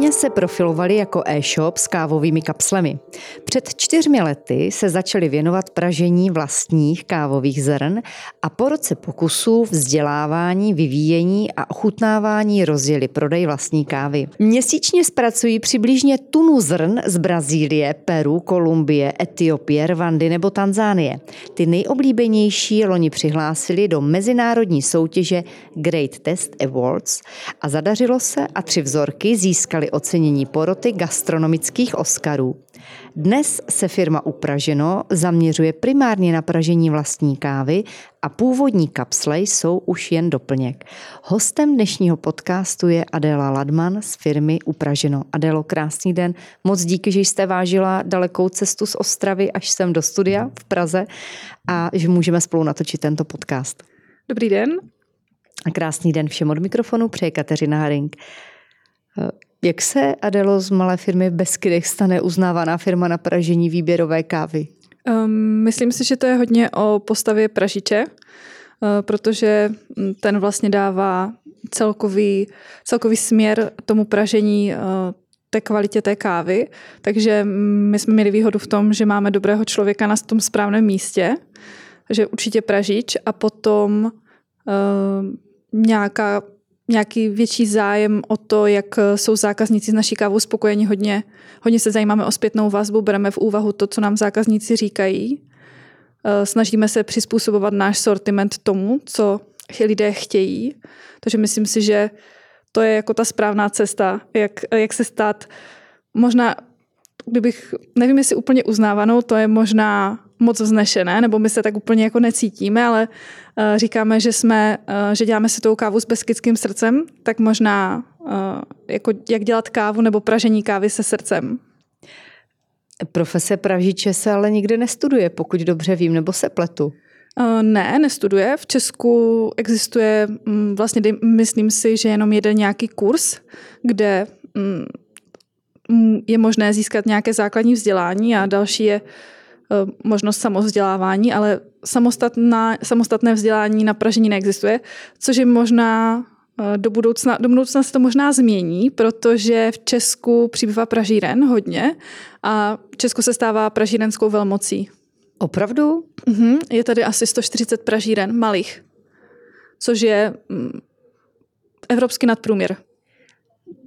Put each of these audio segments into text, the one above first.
Původně se profilovali jako e-shop s kávovými kapslemi. Před čtyřmi lety se začali věnovat pražení vlastních kávových zrn a po roce pokusů, vzdělávání, vyvíjení a ochutnávání rozjeli prodej vlastní kávy. Měsíčně zpracují přibližně tunu zrn z Brazílie, Peru, Kolumbie, Etiopie, Rwandy nebo Tanzánie. Ty nejoblíbenější loni přihlásili do mezinárodní soutěže Great Test Awards a zadařilo se a tři vzorky ocenění poroty gastronomických Oscarů. Dnes se firma Upraženo zaměřuje primárně na pražení vlastní kávy a původní kapsle jsou už jen doplněk. Hostem dnešního podcastu je Adela Ladman z firmy Upraženo. Adelo, krásný den. Moc díky, že jste vážila dalekou cestu z Ostravy až sem do studia v Praze a že můžeme spolu natočit tento podcast. Dobrý den. A krásný den všem od mikrofonu přeje Kateřina Haring. Jak se Adelo z malé firmy Beskydech stane uznávaná firma na pražení výběrové kávy? Um, myslím si, že to je hodně o postavě pražiče, uh, protože ten vlastně dává celkový, celkový směr tomu pražení uh, té kvalitě té kávy. Takže my jsme měli výhodu v tom, že máme dobrého člověka na tom správném místě, že určitě pražič a potom uh, nějaká nějaký větší zájem o to, jak jsou zákazníci s naší kávou spokojeni. Hodně, hodně se zajímáme o zpětnou vazbu, bereme v úvahu to, co nám zákazníci říkají. Eh, snažíme se přizpůsobovat náš sortiment tomu, co lidé chtějí. Takže myslím si, že to je jako ta správná cesta, jak, jak se stát možná, kdybych, nevím jestli úplně uznávanou, to je možná moc vznešené, nebo my se tak úplně jako necítíme, ale uh, říkáme, že jsme, uh, že děláme si tou kávu s beskickým srdcem, tak možná uh, jako jak dělat kávu nebo pražení kávy se srdcem. Profese pražiče se ale nikde nestuduje, pokud dobře vím, nebo se pletu. Ne, nestuduje. V Česku existuje, mm, vlastně myslím si, že jenom jeden nějaký kurz, kde mm, je možné získat nějaké základní vzdělání a další je možnost samovzdělávání, ale samostatná, samostatné vzdělání na pražení neexistuje, což je možná eh, do budoucna, do budoucna se to možná změní, protože v Česku přibývá pražíren hodně a Česko se stává pražírenskou velmocí. Opravdu? Mhm, je tady asi 140 pražíren malých, což je mm, evropský nadprůměr.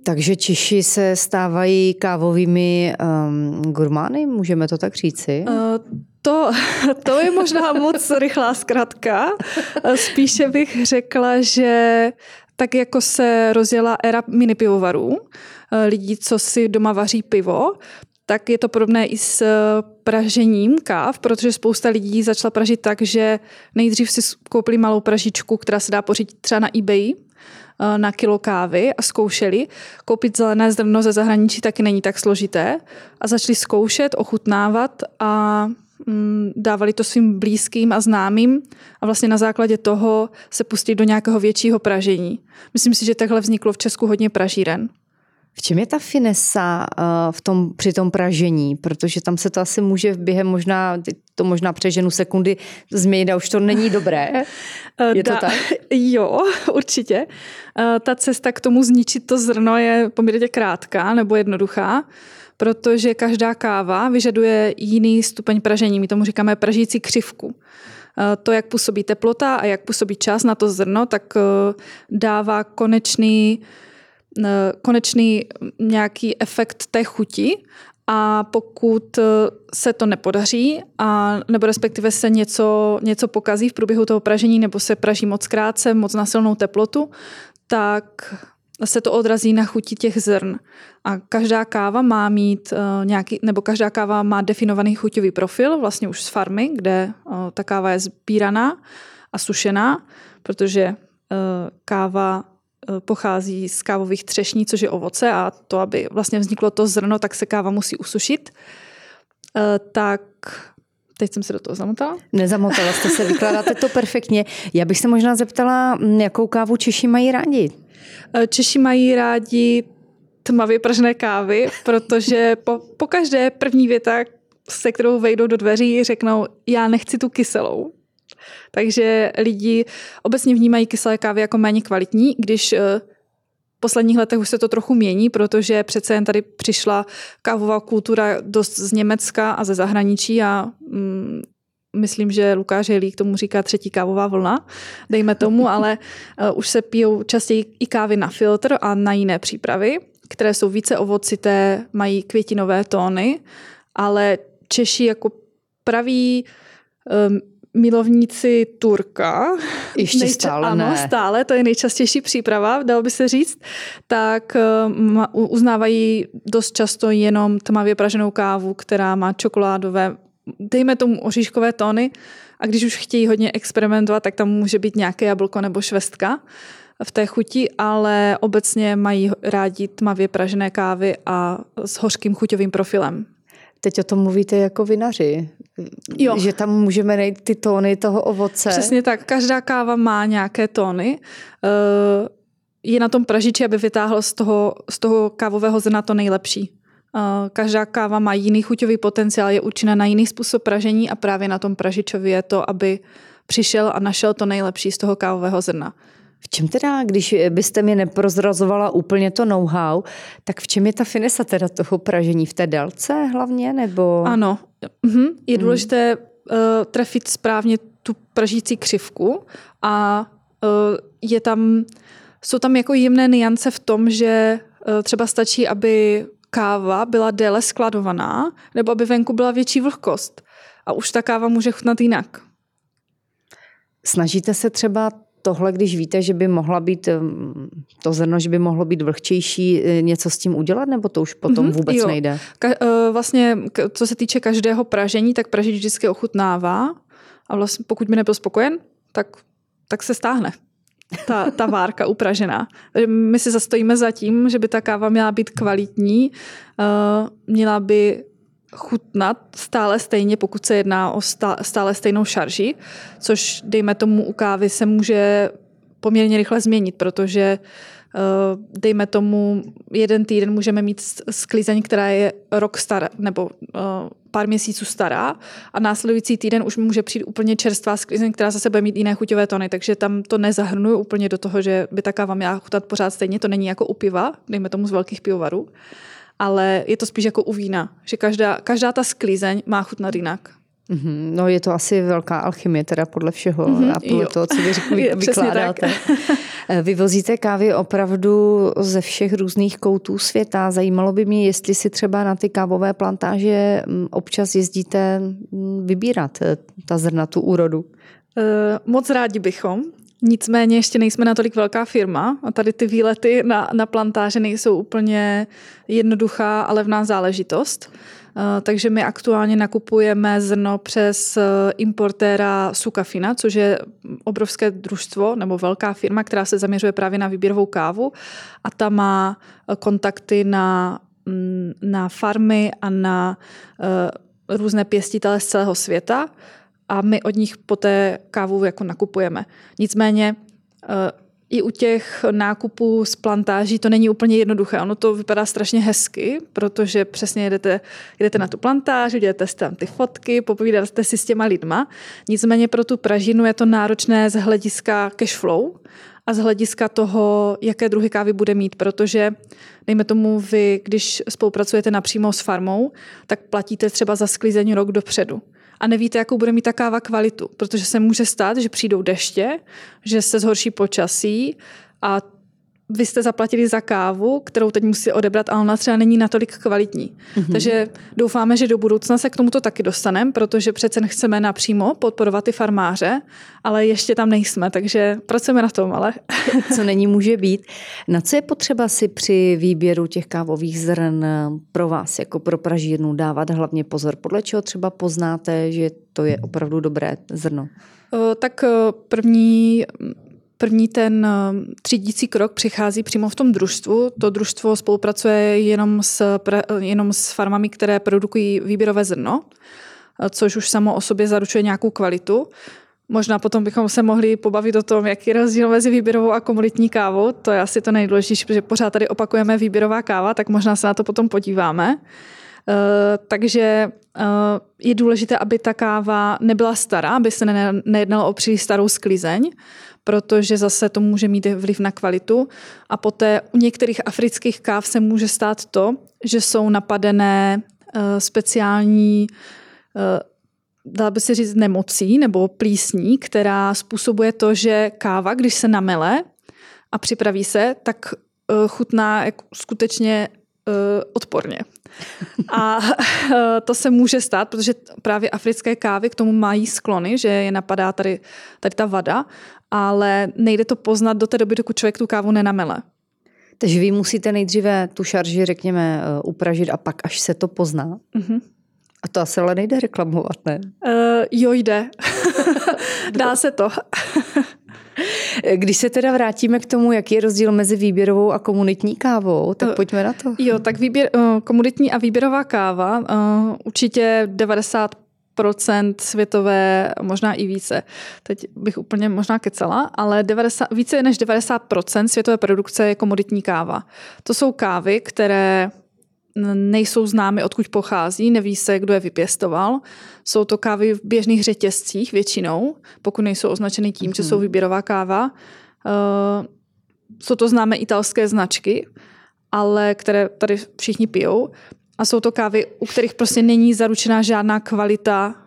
Takže Češi se stávají kávovými um, gurmány, můžeme to tak říci? Uh, to, to je možná moc rychlá zkratka. Spíše bych řekla, že tak jako se rozjela era mini pivovarů, eh, lidí, co si doma vaří pivo, tak je to podobné i s pražením káv, protože spousta lidí začala pražit tak, že nejdřív si koupili malou pražičku, která se dá pořídit třeba na eBay, Eh, na kilo kávy a zkoušeli. Koupit zelené zrno ze zahraničí taky není tak složité a začali zkoušet, ochutnávat a mm, dávali to svým blízkým a známým a vlastně na základě toho se pustit do nějakého většího pražení. Myslím si, že takhle vzniklo v Česku hodně pražíren. V čem je ta finesa eh, v tom, při tom pražení? Protože tam se to asi může během možná, to možná přeženu sekundy změnit a už to není dobré. Eh, je to tak? Jo, určitě. Eh, ta cesta k tomu zničit to zrno je poměrně krátká nebo jednoduchá, protože každá káva vyžaduje jiný stupeň pražení. My tomu říkáme pražící křivku to, jak působí teplota a jak působí čas na to zrno, tak dává konečný konečný nějaký efekt té chuti a pokud eh, se to nepodaří, a, nebo respektive se něco, něco pokazí v průběhu toho pražení, nebo se praží moc krátce, moc na silnou teplotu, tak se to odrazí na chuti těch zrn. A každá káva má mít uh, nějaký, nebo každá káva má definovaný chuťový profil, vlastně už z farmy, kde uh, ta káva je sbíraná a sušená, protože uh, káva Eh, pochází z kávových třešní, což je ovoce a to, aby vlastně vzniklo to zrno, tak se káva musí usušit. Eh, tak Teď jsem se do toho zamotala. Nezamotala jste se, vykládáte to perfektně. Já bych se možná zeptala, hm, jakou kávu Češi mají rádi? Eh, Češi mají rádi tmavě pražené kávy, protože po, po každé první věta, se kterou vejdou do dveří, řeknou, já nechci tu kyselou. Takže lidi obecně vnímají kyselé kávy jako méně kvalitní, když eh, posledních letech už se to trochu mění, protože přece jen tady přišla kávová kultura dost z Německa a ze zahraničí a mm, myslím, že Lukáš Helík tomu říká třetí kávová vlna, dejme tomu, ale uh, už se pijou častěji i kávy na filtr a na jiné přípravy, které jsou více ovocité, mají květinové tóny, ale Češi jako praví um, milovníci Turka, ještě nejča- stále ano, ne. stále, to je nejčastější příprava, dalo by se říct, tak um, uznávají dost často jenom tmavě praženou kávu, která má čokoládové, dejme tomu oříškové tóny a když už chtějí hodně experimentovat, tak tam může být nějaké jablko nebo švestka v té chuti, ale obecně mají rádi tmavě pražené kávy a s hořkým chuťovým profilem. Teď o tom mluvíte jako vinaři. Jo. Že tam můžeme najít ty tóny toho ovoce. Přesně tak. Každá káva má nějaké tóny. Eh, je na tom pražiči, aby vytáhl z toho, z toho kávového zrna to nejlepší. Eh, každá káva má jiný chuťový potenciál, je určena na jiný způsob pražení a právě na tom pražičovi je to, aby přišel a našel to nejlepší z toho kávového zrna. V čem teda, když byste mi neprozrazovala úplně to know-how, tak v čem je ta finesa teda toho pražení? V té délce hlavně, nebo? Ano, mhm. je hmm. důležité uh, trefit správně tu pražící křivku a uh, je tam, jsou tam jako jemné niance v tom, že uh, třeba stačí, aby káva byla déle skladovaná, nebo aby venku byla větší vlhkost. A už ta káva může chutnat jinak. Snažíte se třeba tohle, když víte, že by mohla být to zrno, že by mohlo být vlhčejší, e, něco s tím udělat, nebo to už potom mm-hmm, vůbec jo. nejde? Ka- e, vlastně, co se týče každého pražení, tak pražení vždycky ochutnává a vlastně pokud by nebyl spokojen, tak, tak se stáhne ta, ta várka upražená. My si zastojíme za tím, že by ta káva měla být kvalitní, e, měla by chutnat stále stejně, pokud se jedná o stále stejnou šarži, což dejme tomu u kávy se může poměrně rychle změnit, protože eh, dejme tomu jeden týden můžeme mít sklizeň, která je rok stará nebo eh, pár měsíců stará a následující týden už může přijít úplně čerstvá sklizeň, která zase bude mít jiné chuťové tony, takže tam to nezahrnuju úplně do toho, že by ta káva měla chutat pořád stejně, to není jako u piva, dejme tomu z velkých pivovarů ale je to spíš jako u vína, že každá, každá ta sklízeň má chutnat jinak. Mm-hmm. No je to asi velká alchymie teda podle všeho mm-hmm, a podle jo. toho, co vy, vy vykládáte. Eh, Vyvozíte kávy opravdu ze všech různých koutů světa. Zajímalo by mě, jestli si třeba na ty kávové plantáže mm, občas jezdíte mm, vybírat eh, ta zrna, tu úrodu. E, moc rádi bychom. Nicméně ještě nejsme natolik velká firma a tady ty výlety na, na plantáže nejsou úplně jednoduchá, ale v nás záležitost. Uh, takže my aktuálně nakupujeme zrno přes uh, importéra Sukafina, což je obrovské družstvo nebo velká firma, která se zaměřuje právě na výběrovou kávu a ta má uh, kontakty na, mm, na farmy a na různé pěstitele z celého světa a my od nich poté kávu jako nakupujeme. Nicméně eh, i u těch nákupů z plantáží to není úplně jednoduché. Ono to vypadá strašně hezky, protože přesně jedete, jedete na tu plantáž, uděláte si tam ty fotky, popovídáte si s těma lidma. Nicméně pro tu pražinu je to náročné z hlediska cash flow a z hlediska toho, jaké druhy kávy bude mít, protože dejme tomu vy, když spolupracujete napřímo s farmou, tak platíte třeba za sklizení rok dopředu a nevíte, jakou bude mít ta káva kvalitu, protože se může stát, že přijdou deště, že se zhorší počasí a vy jste zaplatili za kávu, kterou teď musí odebrat, ale ona třeba není natolik kvalitní. Mm-hmm. Takže doufáme, že do budoucna se k tomuto taky dostaneme, protože přece chceme napřímo podporovat ty farmáře, ale ještě tam nejsme, takže pracujeme na tom, ale... co není, může být. Na co je potřeba si při výběru těch kávových zrn pro vás, jako pro pražírnu, dávat hlavně pozor? Podle čeho třeba poznáte, že to je opravdu dobré zrno? Tak první První ten eh, třídící krok přichází přímo v tom družstvu. To družstvo spolupracuje jenom s, jenom s farmami, které produkují výběrové zrno, eh, což už samo o sobě zaručuje nějakou kvalitu. Možná potom bychom se mohli pobavit o tom, jaký je rozdíl mezi výběrovou a komunitní kávou. To je asi to nejdůležitější, protože pořád tady opakujeme výběrová káva, tak možná se na to potom podíváme. takže je důležité, aby ta káva nebyla stará, aby se nejednalo o příliš starou sklizeň, protože zase to může mít vliv na kvalitu. A poté u některých afrických káv se může stát to, že jsou napadené speciální dá by se říct, nemocí nebo plísní, která způsobuje to, že káva, když se namele a připraví se, tak uh, chutná skutečně odporně. A uh, to se může stát, protože právě africké kávy k tomu mají sklony, že je napadá tady, tady ta vada, ale nejde to poznat do té doby, dokud člověk tu kávu nenamele. Takže vy musíte nejdříve tu šarži, řekněme, upražit a pak až se to pozná? Mm-hmm. A to asi ale nejde reklamovat, ne? Uh, jo, jde. Dá se to. Když se teda vrátíme k tomu, jaký je rozdíl mezi výběrovou a komunitní kávou, tak uh, pojďme na to. Jo, tak výběr, uh, komunitní a výběrová káva, uh, určitě 90 procent světové, možná i více. Teď bych úplně možná kecala, ale 90, více než 90% světové produkce je komoditní káva. To jsou kávy, které nejsou známy, odkud pochází, neví se, kdo je vypěstoval. Jsou to kávy v běžných řetězcích většinou, pokud nejsou označeny tím, mm-hmm. že jsou mhm. výběrová káva. Uh, jsou to známé italské značky, ale které tady všichni pijou. A jsou to kávy, u kterých prostě není zaručená žádná kvalita Eh,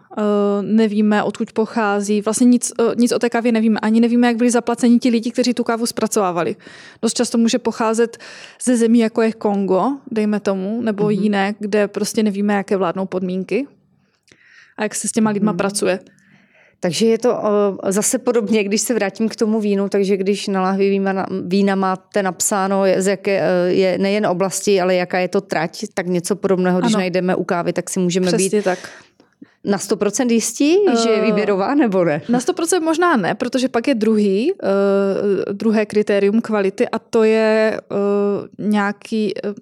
nevíme, odkud pochází, vlastně nic, eh, nic o té kávě nevíme. Ani nevíme, jak byli zaplaceni ti lidi, kteří tu kávu zpracovávali. Dost často může pocházet ze zemí, jako je Kongo, dejme tomu, nebo mm-hmm. jiné, kde prostě nevíme, jaké vládnou podmínky a jak se s těma lidma mm-hmm. pracuje. Takže je to uh, zase podobně, když se vrátím k tomu vínu, takže když na lahvi vína, vína máte napsáno, z jaké je nejen oblasti, ale jaká je to trať, tak něco podobného, když ano. najdeme u kávy, tak si můžeme Přesně být tak na 100% jistí, uh, že je výběrová nebo ne? Na 100% možná ne, protože pak je druhý, uh, druhé kritérium kvality a to je uh, nějaký uh,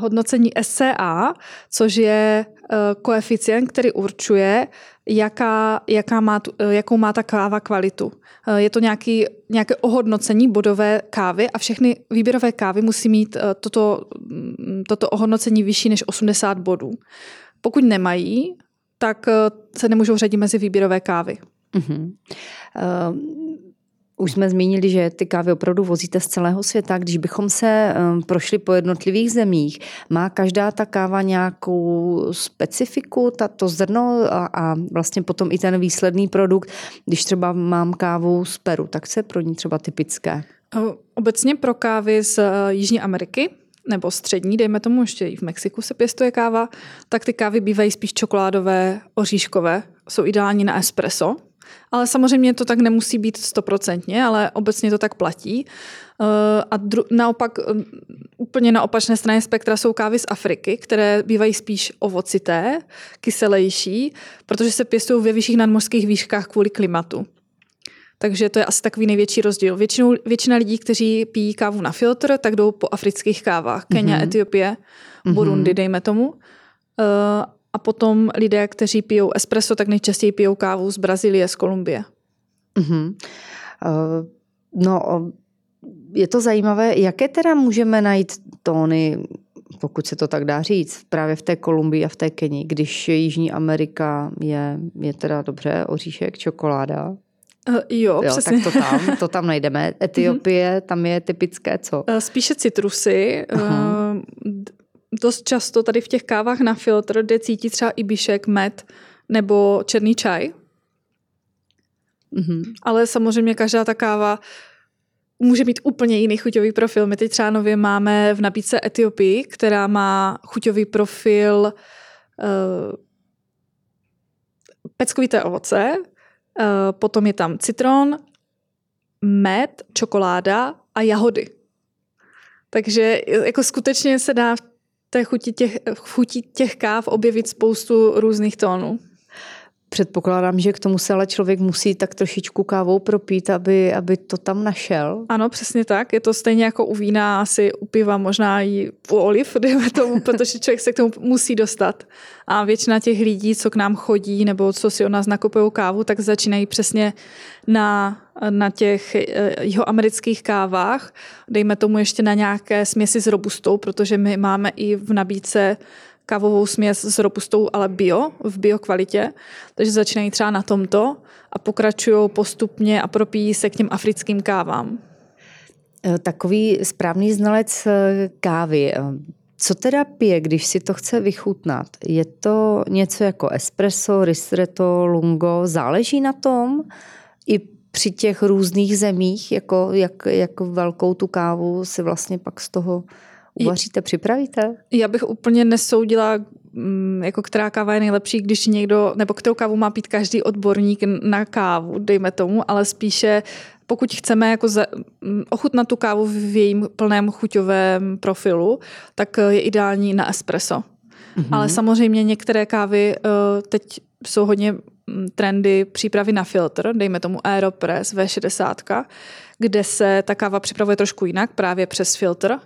hodnocení SCA, což je uh, koeficient, který určuje, jaká, jaká má tu, jakou má ta káva kvalitu. Je to nějaký, nějaké ohodnocení bodové kávy a všechny výběrové kávy musí mít toto, mm, toto ohodnocení vyšší než 80 bodů. Pokud nemají, tak eh, se nemůžou řadit mezi výběrové kávy. Uh-huh. Uh, už jsme zmínili, že ty kávy opravdu vozíte z celého světa. Když bychom se um, prošli po jednotlivých zemích, má každá ta káva nějakou specifiku, to zrno a, a vlastně potom i ten výsledný produkt. Když třeba mám kávu z Peru, tak se pro ní třeba typické? Obecně pro kávy z Jižní Ameriky nebo střední, dejme tomu ještě i v Mexiku se pěstuje káva, tak ty kávy bývají spíš čokoládové, oříškové, jsou ideální na espresso. Ale samozřejmě to tak nemusí být stoprocentně, ale obecně to tak platí. Eh, a dru- naopak eh, úplně na opačné straně spektra jsou kávy z Afriky, které bývají spíš ovocité, kyselější, protože se pěstují ve vyšších nadmořských výškách kvůli klimatu. Takže to je asi takový největší rozdíl. Většinou, většina lidí, kteří pijí kávu na filtr, tak jdou po afrických kávách. Kenia, mm-hmm. Etiopie, mhm. Burundi, mm-hmm. dejme tomu. Uh, a potom lidé, kteří pijou espresso, tak nejčastěji pijou kávu z Brazílie, z Kolumbie. Mm-hmm. Uh, no, je to zajímavé. Jaké teda můžeme najít tóny, pokud se to tak dá říct, právě v té Kolumbii a v té Keni, když Jižní Amerika je, je teda dobře, oříšek, čokoláda, Uh, jo, jo přesně. Tak to tam, to tam najdeme. Etiopie, tam je typické co? Uh, spíše citrusy. Uh, dost často tady v těch kávách na filtr jde cítit třeba ibišek, med nebo černý čaj. Uh-huh. Ale samozřejmě každá ta káva může mít úplně jiný chuťový profil. My teď třeba nově máme v nabídce Etiopii, která má chuťový profil uh, peckovité ovoce, Eh, potom je tam citron, med, čokoláda a jahody. Takže jako skutečně se dá v té chuti těch, chuti těch káv objevit spoustu různých tónů. Předpokládám, že k tomu se ale člověk musí tak trošičku kávou propít, aby, aby to tam našel. Ano, přesně tak. Je to stejně jako u vína, asi u piva, možná i u oliv, dejme tomu, protože člověk se k tomu musí dostat. A většina těch lidí, co k nám chodí nebo co si od nás nakupují kávu, tak začínají přesně na, na těch jeho amerických kávách. Dejme tomu ještě na nějaké směsi s robustou, protože my máme i v nabídce kávovou směs s robustou, ale bio, v bio kvalitě. Takže začínají třeba na tomto a pokračují postupně a propíjí se k těm africkým kávám. E, takový správný znalec e, kávy. E, co teda pije, když si to chce vychutnat? Je to něco jako espresso, ristretto, lungo? Záleží na tom? I při těch různých zemích, jako, jak, jak velkou tu kávu si vlastně pak z toho Uvaříte, připravíte? Já bych úplně nesoudila, mm, jako která káva je nejlepší, když někdo, nebo kterou kávu má pít každý odborník na kávu, dejme tomu, ale spíše pokud chceme jako za, mm, ochutnat tu kávu v jejím plném chuťovém profilu, tak je ideální na espresso. Mm-hmm. Ale samozřejmě některé kávy eh, teď jsou hodně mm, trendy přípravy na filtr, dejme tomu Aeropress V60, kde se ta káva připravuje trošku jinak, právě přes filtr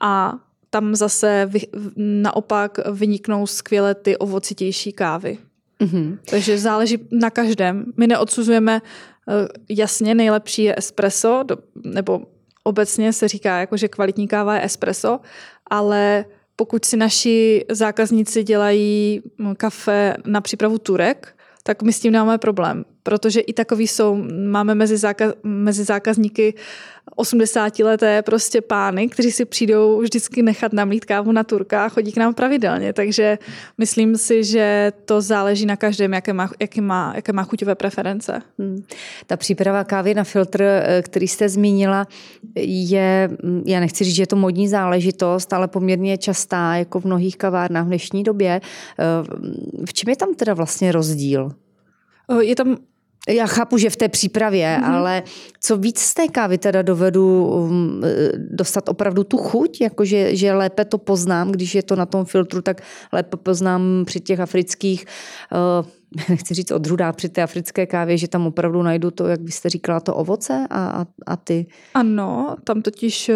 a tam zase vy, naopak vyniknou skvěle ty ovocitější kávy. Mm-hmm. Takže záleží na každém. My neodsuzujeme, eh, jasně, nejlepší je espresso, nebo obecně se říká, jako, že kvalitní káva je espresso, ale pokud si naši zákazníci dělají hm, kafe na přípravu turek, tak my s tím nemáme problém, protože i takový jsou, máme mezi, záka, mezi zákazníky uh, 80-leté prostě pány, kteří si přijdou vždycky nechat namlít kávu na Turka a chodí k nám pravidelně. Takže myslím si, že to záleží na každém, jaké má, jaké má, jaké má chuťové preference. Hmm. Ta příprava kávy na filtr, eh, který jste zmínila, je, mm, já nechci říct, že je to modní záležitost, ale poměrně častá, jako v mnohých kavárnách v dnešní době. Eh, v čem je tam teda vlastně rozdíl? Eh, je tam já chápu, že v té přípravě, mm-hmm. ale co víc z té kávy teda dovedu um, dostat opravdu tu chuť, jakože že lépe to poznám, když je to na tom filtru, tak lépe poznám při těch afrických, uh, nechci říct odrůdách, při té africké kávě, že tam opravdu najdu to, jak byste říkala, to ovoce a, a, a ty. Ano, tam totiž uh,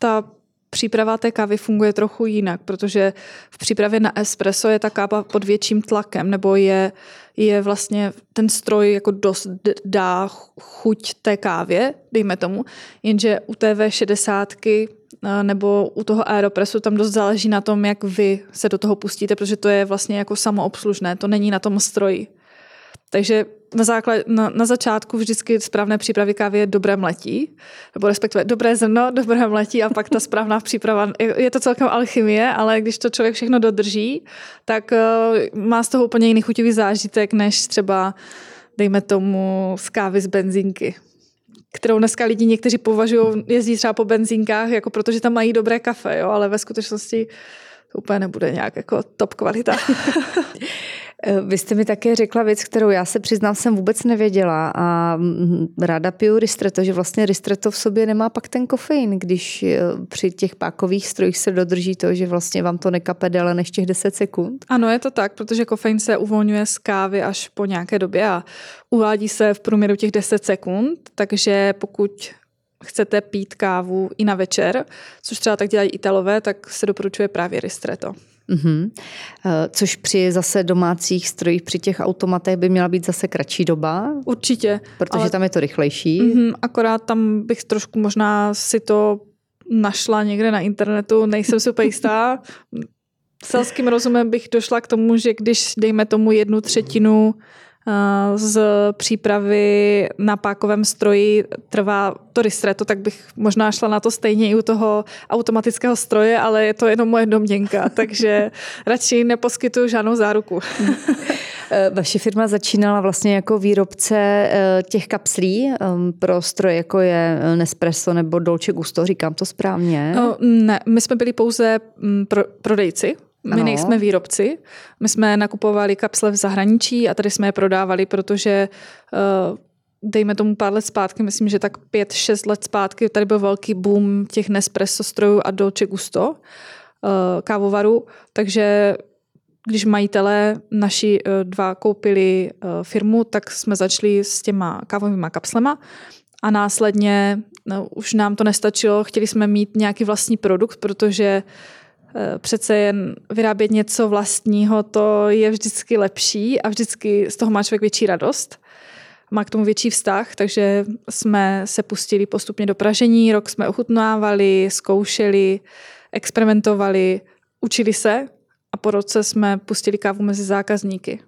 ta příprava té kávy funguje trochu jinak, protože v přípravě na espresso je ta káva pod větším tlakem, nebo je, je vlastně ten stroj jako dost dá chuť té kávě, dejme tomu, jenže u té V60 eh, nebo u toho aeropresu tam dost záleží na tom, jak vy se do toho pustíte, protože to je vlastně jako samoobslužné, to není na tom stroji. Takže na, základ, na, na začátku vždycky správné přípravy kávy je dobré mletí, nebo respektive dobré zrno, dobré mletí a pak ta správná příprava. Je to celkem alchymie, ale když to člověk všechno dodrží, tak uh, má z toho úplně jiný chutivý zážitek, než třeba, dejme tomu, z kávy z benzínky kterou dneska lidi někteří považují, jezdí třeba po benzínkách, jako protože tam mají dobré kafe, jo, ale ve skutečnosti to úplně nebude nějak jako top kvalita. Eh, vy jste mi také řekla věc, kterou já se přiznám, jsem vůbec nevěděla a mm, ráda piju ristretto, že vlastně ristretto v sobě nemá pak ten kofein, když eh, při těch pákových strojích se dodrží to, že vlastně vám to nekape déle než těch 10 sekund. Ano, je to tak, protože kofein se uvolňuje z kávy až po nějaké době a uvádí se v průměru těch 10 sekund, takže pokud chcete pít kávu i na večer, což třeba tak dělají Italové, tak se doporučuje právě ristretto. Mm-hmm. Což při zase domácích strojích, při těch automatech by měla být zase kratší doba? Určitě. Protože ale... tam je to rychlejší. Mm-hmm, akorát tam bych trošku možná si to našla někde na internetu, nejsem super jistá. Selským rozumem bych došla k tomu, že když dejme tomu jednu třetinu z přípravy na pákovém stroji trvá to ristretto, tak bych možná šla na to stejně i u toho automatického stroje, ale je to jenom moje domněnka, takže radši neposkytuju žádnou záruku. Eh, vaše firma začínala vlastně jako výrobce eh, těch kapslí ehm, pro stroje, jako je Nespresso nebo Dolce Gusto, říkám to správně? No, ne, my jsme byli pouze mm, pro, prodejci my ano. nejsme výrobci. My jsme nakupovali kapsle v zahraničí a tady jsme je prodávali, protože uh, dejme tomu pár let zpátky, myslím, že tak pět, šest let zpátky, tady byl velký boom těch Nespresso strojů a Dolce Gusto uh, kávovaru, takže když majitelé naši dva koupili firmu, tak jsme začali s těma kávovými kapslema a následně no, už nám to nestačilo, chtěli jsme mít nějaký vlastní produkt, protože Eh, přece jen vyrábět něco vlastního, to je vždycky lepší a vždycky z toho má člověk větší radost. Má k tomu větší vztah, takže jsme se pustili postupně do pražení, rok jsme ochutnávali, zkoušeli, experimentovali, učili se a po roce jsme pustili kávu mezi zákazníky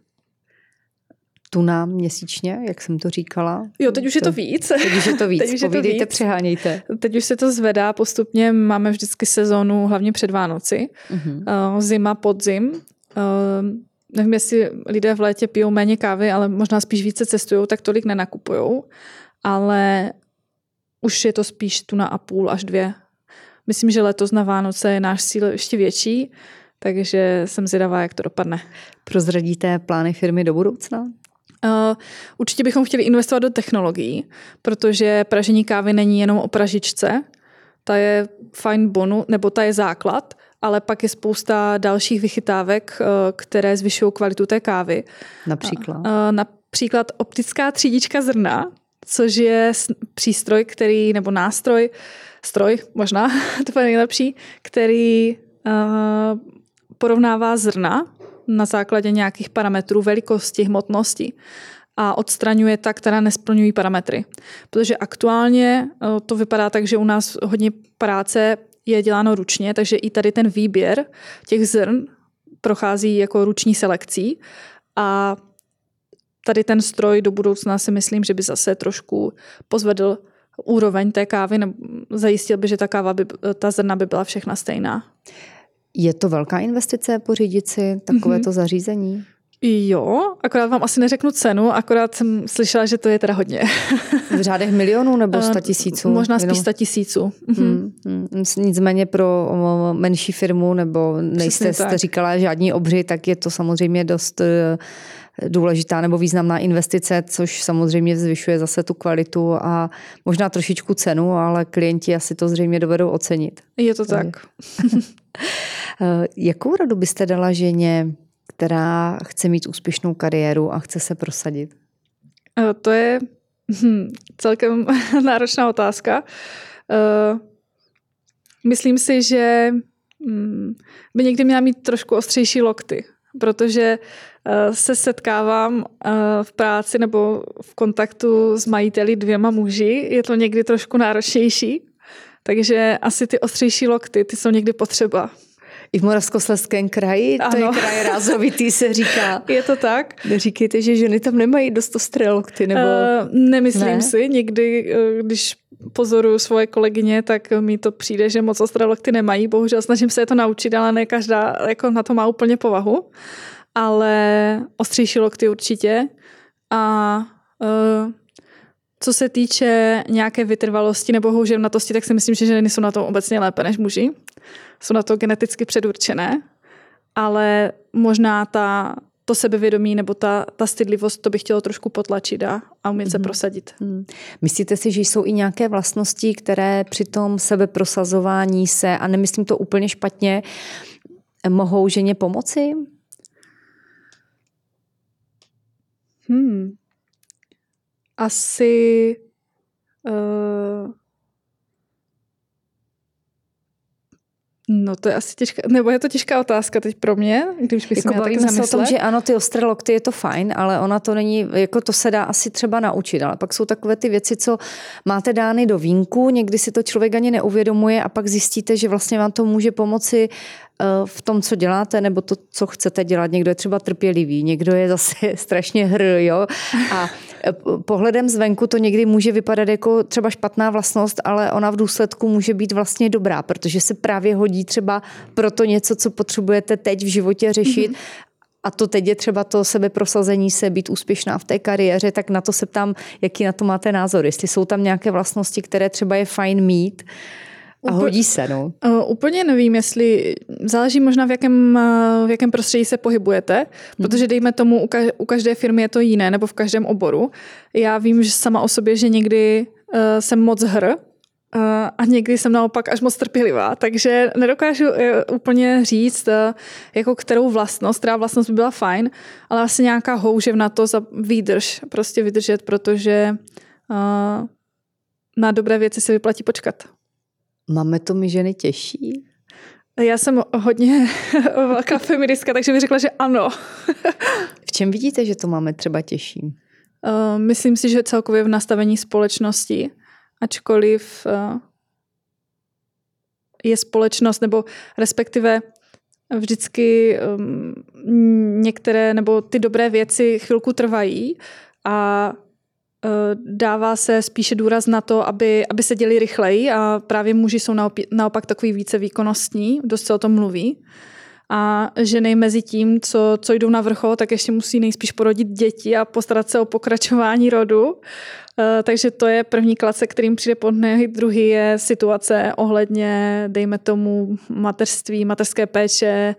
tuna měsíčně, jak jsem to říkala. Jo, teď už je to víc. Teď už je to víc, teď už povídejte, to víc. přehánějte. Teď už se to zvedá postupně, máme vždycky sezónu, hlavně před Vánoci, uh-huh. zima, podzim. Uh, nevím, jestli lidé v létě pijou méně kávy, ale možná spíš více cestují, tak tolik nenakupují. Ale už je to spíš tuna a půl až dvě. Myslím, že letos na Vánoce je náš cíl ještě větší, takže jsem zvědavá, jak to dopadne. Prozradíte plány firmy do budoucna? Uh, určitě bychom chtěli investovat do technologií, protože pražení kávy není jenom o pražičce, ta je fajn bonu, nebo ta je základ, ale pak je spousta dalších vychytávek, uh, které zvyšují kvalitu té kávy. Například? Uh, například optická třídička zrna, což je přístroj, který, nebo nástroj, stroj možná, to je nejlepší, který porovnává zrna na základě nějakých parametrů velikosti, hmotnosti a odstraňuje ta, která nesplňují parametry. Protože aktuálně eh, to vypadá tak, že u nás hodně práce je děláno ručně, takže i tady ten výběr těch zrn prochází jako ruční selekcí a tady ten stroj do budoucna si myslím, že by zase trošku pozvedl úroveň té kávy, zajistil by, že ta káva by, ta zrna by byla všechna stejná. Je to velká investice pořídit si takovéto mm-hmm. zařízení? Jo, akorát vám asi neřeknu cenu, akorát jsem slyšela, že to je teda hodně. v řádech milionů nebo sta tisíců? Možná spíš sta tisíců. Hmm, hmm. Nicméně pro menší firmu, nebo nejste jste říkala žádní obři, tak je to samozřejmě dost eh, důležitá nebo významná investice, což samozřejmě zvyšuje zase tu kvalitu a možná trošičku cenu, ale klienti asi to zřejmě dovedou ocenit. Je to tak. Eh, jakou radu byste dala ženě, která chce mít úspěšnou kariéru a chce se prosadit? Eh, to je hm, celkem náročná otázka. Eh, myslím si, že hm, by někdy měla mít trošku ostřejší lokty, protože se setkávám v práci nebo v kontaktu s majiteli dvěma muži. Je to někdy trošku náročnější, takže asi ty ostřejší lokty, ty jsou někdy potřeba. I v Moravskoslezském kraji, ano. to je kraj rázovitý, se říká. Je to tak. Neříkejte, že ženy tam nemají dost ostré lokty, nebo... Uh, nemyslím ne? si. Někdy, eh, když pozoruju svoje kolegyně, tak mi to přijde, že moc ostré lokty nemají. Bohužel snažím se je to naučit, ale ne každá jako na to má úplně povahu. Ale ostřejší lokty určitě. A uh, co se týče nějaké vytrvalosti nebo houževnatosti, tak si myslím, že ženy jsou na tom obecně lépe než muži. Jsou na to geneticky předurčené, ale možná ta, to sebevědomí nebo ta, ta stydlivost, to bych chtělo trošku potlačit a, a umět mm-hmm. se mhm. prosadit. Mm. Myslíte si, že jsou i nějaké vlastnosti, které při tom sebeprosazování se, a nemyslím to úplně špatně, mohou ženě pomoci? Hmm asi uh, No to je asi těžká, nebo je to těžká otázka teď pro mě, když bych jako se taky se o tom, že ano, ty ostré lokty je to fajn, ale ona to není, jako to se dá asi třeba naučit, ale pak jsou takové ty věci, co máte dány do vínku, někdy si to člověk ani neuvědomuje a pak zjistíte, že vlastně vám to může pomoci v tom, co děláte, nebo to, co chcete dělat. Někdo je třeba trpělivý, někdo je zase strašně hr, jo. A eh, pohledem zvenku to někdy může vypadat jako třeba špatná vlastnost, ale ona v důsledku může být vlastně dobrá, protože se právě hodí třeba pro to něco, co potřebujete teď v životě řešit mm-hmm a to teď je třeba to sebeprosazení se, být úspěšná v té kariéře, tak na to se ptám, jaký na to máte názor. Jestli jsou tam nějaké vlastnosti, které třeba je fajn mít a hodí se, no. Uh, úplně nevím, jestli záleží možná v jakém, uh, v jakém prostředí se pohybujete, hmm. protože dejme tomu, u, ka- u každé firmy je to jiné, nebo v každém oboru. Já vím, že sama o sobě, že někdy uh, jsem moc hr a někdy jsem naopak až moc trpělivá, takže nedokážu eh, úplně říct, eh, jako kterou vlastnost, která vlastnost by byla fajn, ale asi nějaká houžev na to za výdrž, prostě vydržet, protože na dobré věci se vyplatí počkat. Máme to my ženy těžší? Já jsem hodně velká feministka, takže bych řekla, že ano. v čem vidíte, že to máme třeba těžší? Uh, myslím si, že celkově v nastavení společnosti, ačkoliv uh, je společnost, nebo respektive vždycky um, některé, nebo ty dobré věci chvilku trvají a Eh, dává se spíše důraz na to, aby, aby se děli rychleji a právě muži jsou naopak, naopak takový více výkonnostní, dost se o tom mluví. A ženy mezi tím, co, co jdou na vrchol, tak ještě musí nejspíš porodit děti a postarat se o pokračování rodu. Eh, takže to je první klace, kterým přijde pod nohy. Druhý je situace ohledně, dejme tomu, mateřství, mateřské péče,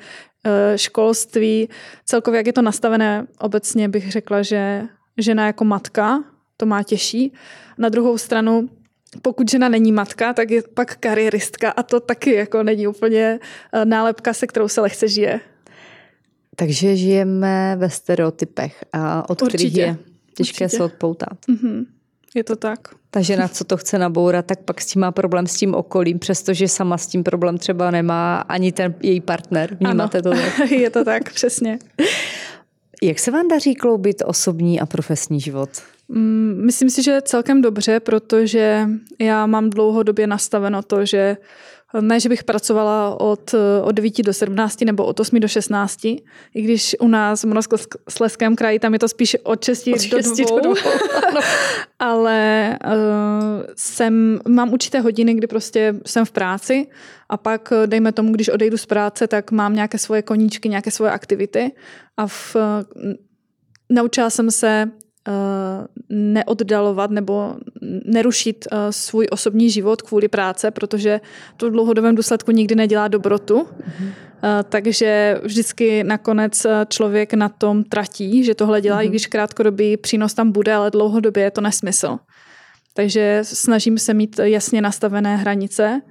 eh, školství. Celkově, jak je to nastavené, obecně bych řekla, že žena jako matka to má těžší. Na druhou stranu, pokud žena není matka, tak je pak kariéristka a to taky jako není úplně eh, nálepka, se kterou se lehce žije. Takže žijeme ve stereotypech a od Určitě. kterých je těžké Určitě. se odpoutat. Mm-hmm. Je to tak. Ta žena, co to chce nabourat, tak pak s tím má problém s tím okolím, přestože sama s tím problém třeba nemá ani ten její partner. Vnímáte ano. to tak? je to tak, přesně. Jak se vám daří kloubit osobní a profesní život? Mm, myslím si, že celkem dobře, protože já mám dlouhodobě nastaveno to, že ne, že bych pracovala od, od 9 do 17 nebo od 8 do 16, i když u nás v Moravskoslezském kraji tam je to spíš od 6, od 6 do 2, do 2. ale uh, jsem, mám určité hodiny, kdy prostě jsem v práci a pak dejme tomu, když odejdu z práce, tak mám nějaké svoje koníčky, nějaké svoje aktivity a v, naučila jsem se Eh, neoddalovat nebo nerušit eh, svůj osobní život kvůli práce, protože to v dlouhodobém důsledku nikdy nedělá dobrotu. Mm-hmm. Takže vždycky nakonec člověk na tom tratí, že tohle dělá, mm-hmm. i mhm. když krátkodobý přínos tam bude, ale dlouhodobě je to nesmysl. Takže snažím se mít jasně nastavené hranice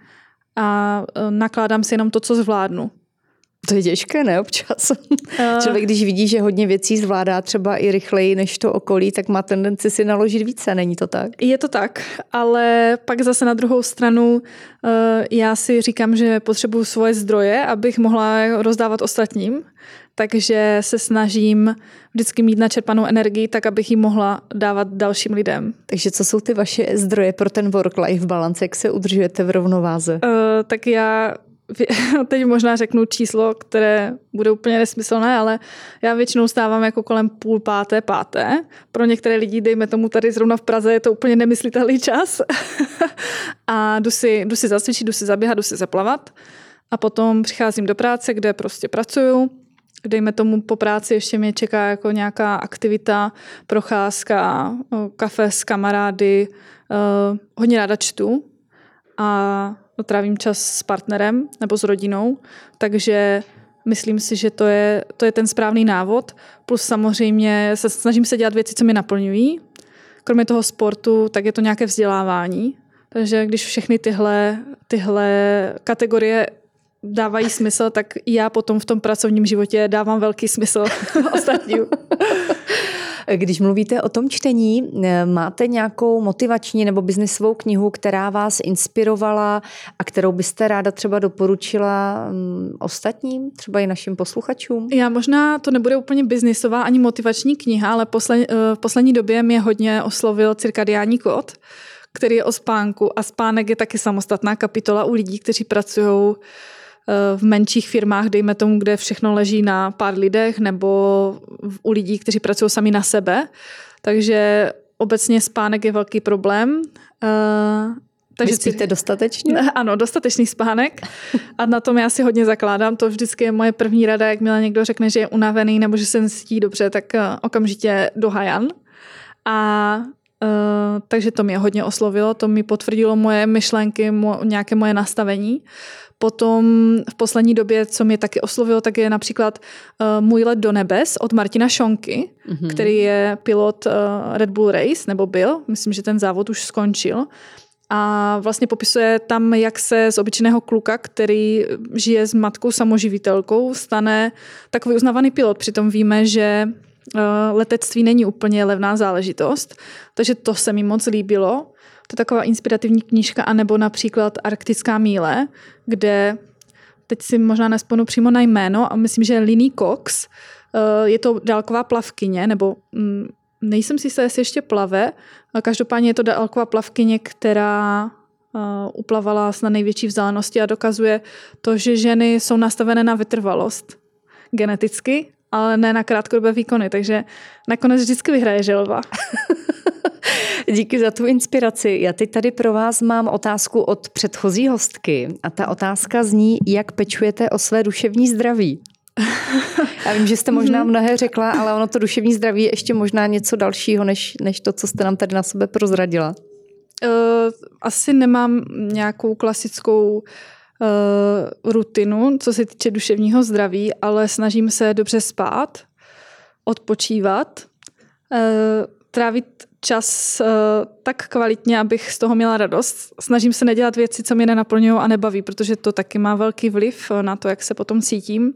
a nakládám si jenom to, co zvládnu. To je těžké, ne občas. Uh, Člověk, když vidí, že hodně věcí zvládá třeba i rychleji než to okolí, tak má tendenci si naložit více, není to tak? Je to tak, ale pak zase na druhou stranu uh, já si říkám, že potřebuju svoje zdroje, abych mohla rozdávat ostatním, takže se snažím vždycky mít načerpanou energii, tak abych ji mohla dávat dalším lidem. Takže co jsou ty vaše zdroje pro ten work-life balance? Jak se udržujete v rovnováze? Uh, tak já teď možná řeknu číslo, které bude úplně nesmyslné, ale já většinou stávám jako kolem půl páté, páté. Pro některé lidi, dejme tomu tady zrovna v Praze, je to úplně nemyslitelný čas. a jdu si, jdu si zacvičit, jdu si zaběhat, jdu si zaplavat. A potom přicházím do práce, kde prostě pracuju. Dejme tomu po práci ještě mě čeká jako nějaká aktivita, procházka, kafe s kamarády. hodně ráda čtu. A trávím čas s partnerem nebo s rodinou, takže myslím si, že to je, to je ten správný návod. Plus samozřejmě se snažím se dělat věci, co mi naplňují. Kromě toho sportu, tak je to nějaké vzdělávání. Takže když všechny tyhle, tyhle kategorie dávají smysl, tak já potom v tom pracovním životě dávám velký smysl ostatním. Když mluvíte o tom čtení, eh, máte nějakou motivační nebo biznisovou knihu, která vás inspirovala a kterou byste ráda třeba doporučila mm, ostatním, třeba i našim posluchačům? Já možná to nebude úplně biznisová ani motivační kniha, ale posled, eh, v poslední době mě hodně oslovil cirkadiální kód, který je o spánku a spánek je taky samostatná kapitola u lidí, kteří pracují v menších firmách, dejme tomu, kde všechno leží na pár lidech, nebo u lidí, kteří pracují sami na sebe. Takže obecně spánek je velký problém. Uh, takže spíte dostatečně? Ano, dostatečný spánek. A na tom já si hodně zakládám. To vždycky je moje první rada, jakmile někdo řekne, že je unavený nebo že se necítí dobře, tak uh, okamžitě do hajan. A Uh, takže to mě hodně oslovilo, to mi potvrdilo moje myšlenky, mo, nějaké moje nastavení. Potom v poslední době, co mě taky oslovilo, tak je například uh, Můj let do nebes od Martina Šonky, mm-hmm. který je pilot uh, Red Bull Race, nebo byl, myslím, že ten závod už skončil. a vlastně popisuje tam, jak se z obyčejného kluka, který žije s matkou samoživitelkou, stane takový uznávaný pilot. Přitom víme, že eh, letectví není úplně levná záležitost, takže to se mi moc líbilo. To je taková inspirativní knížka, anebo například Arktická míle, kde teď si možná nesponu přímo na jméno, a myslím, že Lini Cox, eh, je to dálková plavkyně, nebo mm, nejsem si jistá, jestli ještě plave, každopádně je to dálková plavkyně, která eh, uplavala na největší vzdálenosti a dokazuje to, že ženy jsou nastavené na vytrvalost geneticky, ale ne na krátkodobé výkony, takže nakonec vždycky vyhraje želva. Díky za tu inspiraci. Já teď tady pro vás mám otázku od předchozí hostky a ta otázka zní, jak pečujete o své duševní zdraví? Já vím, že jste možná mhm. mnohé řekla, ale ono to duševní zdraví je ještě možná něco dalšího, než, než to, co jste nám tady na sebe prozradila. Uh, asi nemám nějakou klasickou uh, rutinu, co se týče duševního zdraví, ale snažím se dobře spát, odpočívat, uh, trávit čas uh, tak kvalitně, abych z toho měla radost. Snažím se nedělat věci, co mě nenaplňují a nebaví, protože to taky má velký vliv na to, jak se potom cítím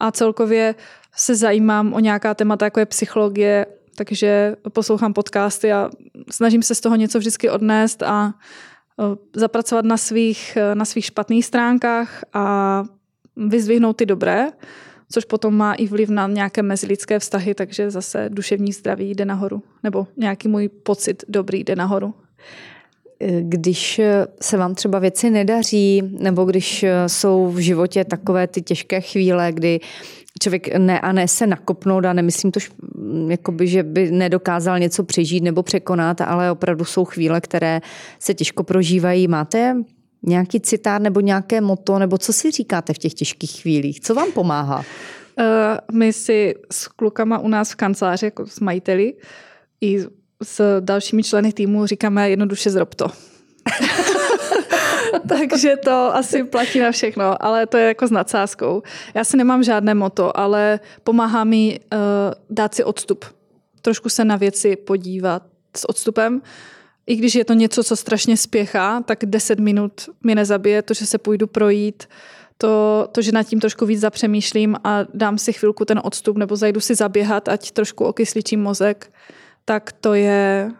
a celkově se zajímám o nějaká témata, jako je psychologie, takže poslouchám podcasty a snažím se z toho něco vždycky odnést a zapracovat na svých, na svých špatných stránkách a vyzvihnout ty dobré, což potom má i vliv na nějaké mezilidské vztahy, takže zase duševní zdraví jde nahoru, nebo nějaký můj pocit dobrý jde nahoru. Když se vám třeba věci nedaří, nebo když jsou v životě takové ty těžké chvíle, kdy člověk ne a ne se nakopnout a nemyslím to, jakoby, že by nedokázal něco přežít nebo překonat, ale opravdu jsou chvíle, které se těžko prožívají. Máte nějaký citát nebo nějaké moto, nebo co si říkáte v těch těžkých chvílích? Co vám pomáhá? Uh, my si s klukama u nás v kanceláři, jako s majiteli, i s dalšími členy týmu říkáme jednoduše zrob to. Takže to asi platí na všechno, ale to je jako s nadsázkou. Já si nemám žádné moto, ale pomáhá mi uh, dát si odstup. Trošku se na věci podívat s odstupem. I když je to něco, co strašně spěchá, tak 10 minut mi nezabije to, že se půjdu projít, to, to, že nad tím trošku víc zapřemýšlím a dám si chvilku ten odstup nebo zajdu si zaběhat, ať trošku okysličím mozek tak to je,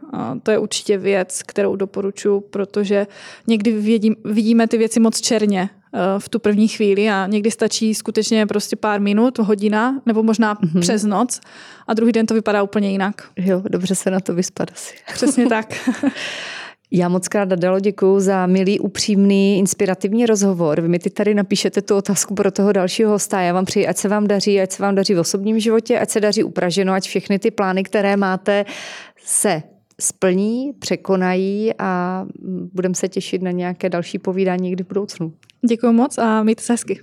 to je určitě věc, kterou doporučuji, protože někdy vidím, vidíme ty věci moc černě v tu první chvíli a někdy stačí skutečně prostě pár minut, hodina nebo možná mm-hmm. přes noc a druhý den to vypadá úplně jinak. Jo, dobře se na to vyspat asi. Přesně tak. Já moc krát, Adelo, děkuji za milý, upřímný, inspirativní rozhovor. Vy mi ty tady napíšete tu otázku pro toho dalšího hosta. Já vám přeji, ať se vám daří, ať se vám daří v osobním životě, ať se daří upraženo, ať všechny ty plány, které máte, se splní, překonají a budeme se těšit na nějaké další povídání někdy v budoucnu. Děkuji moc a mějte se hezky.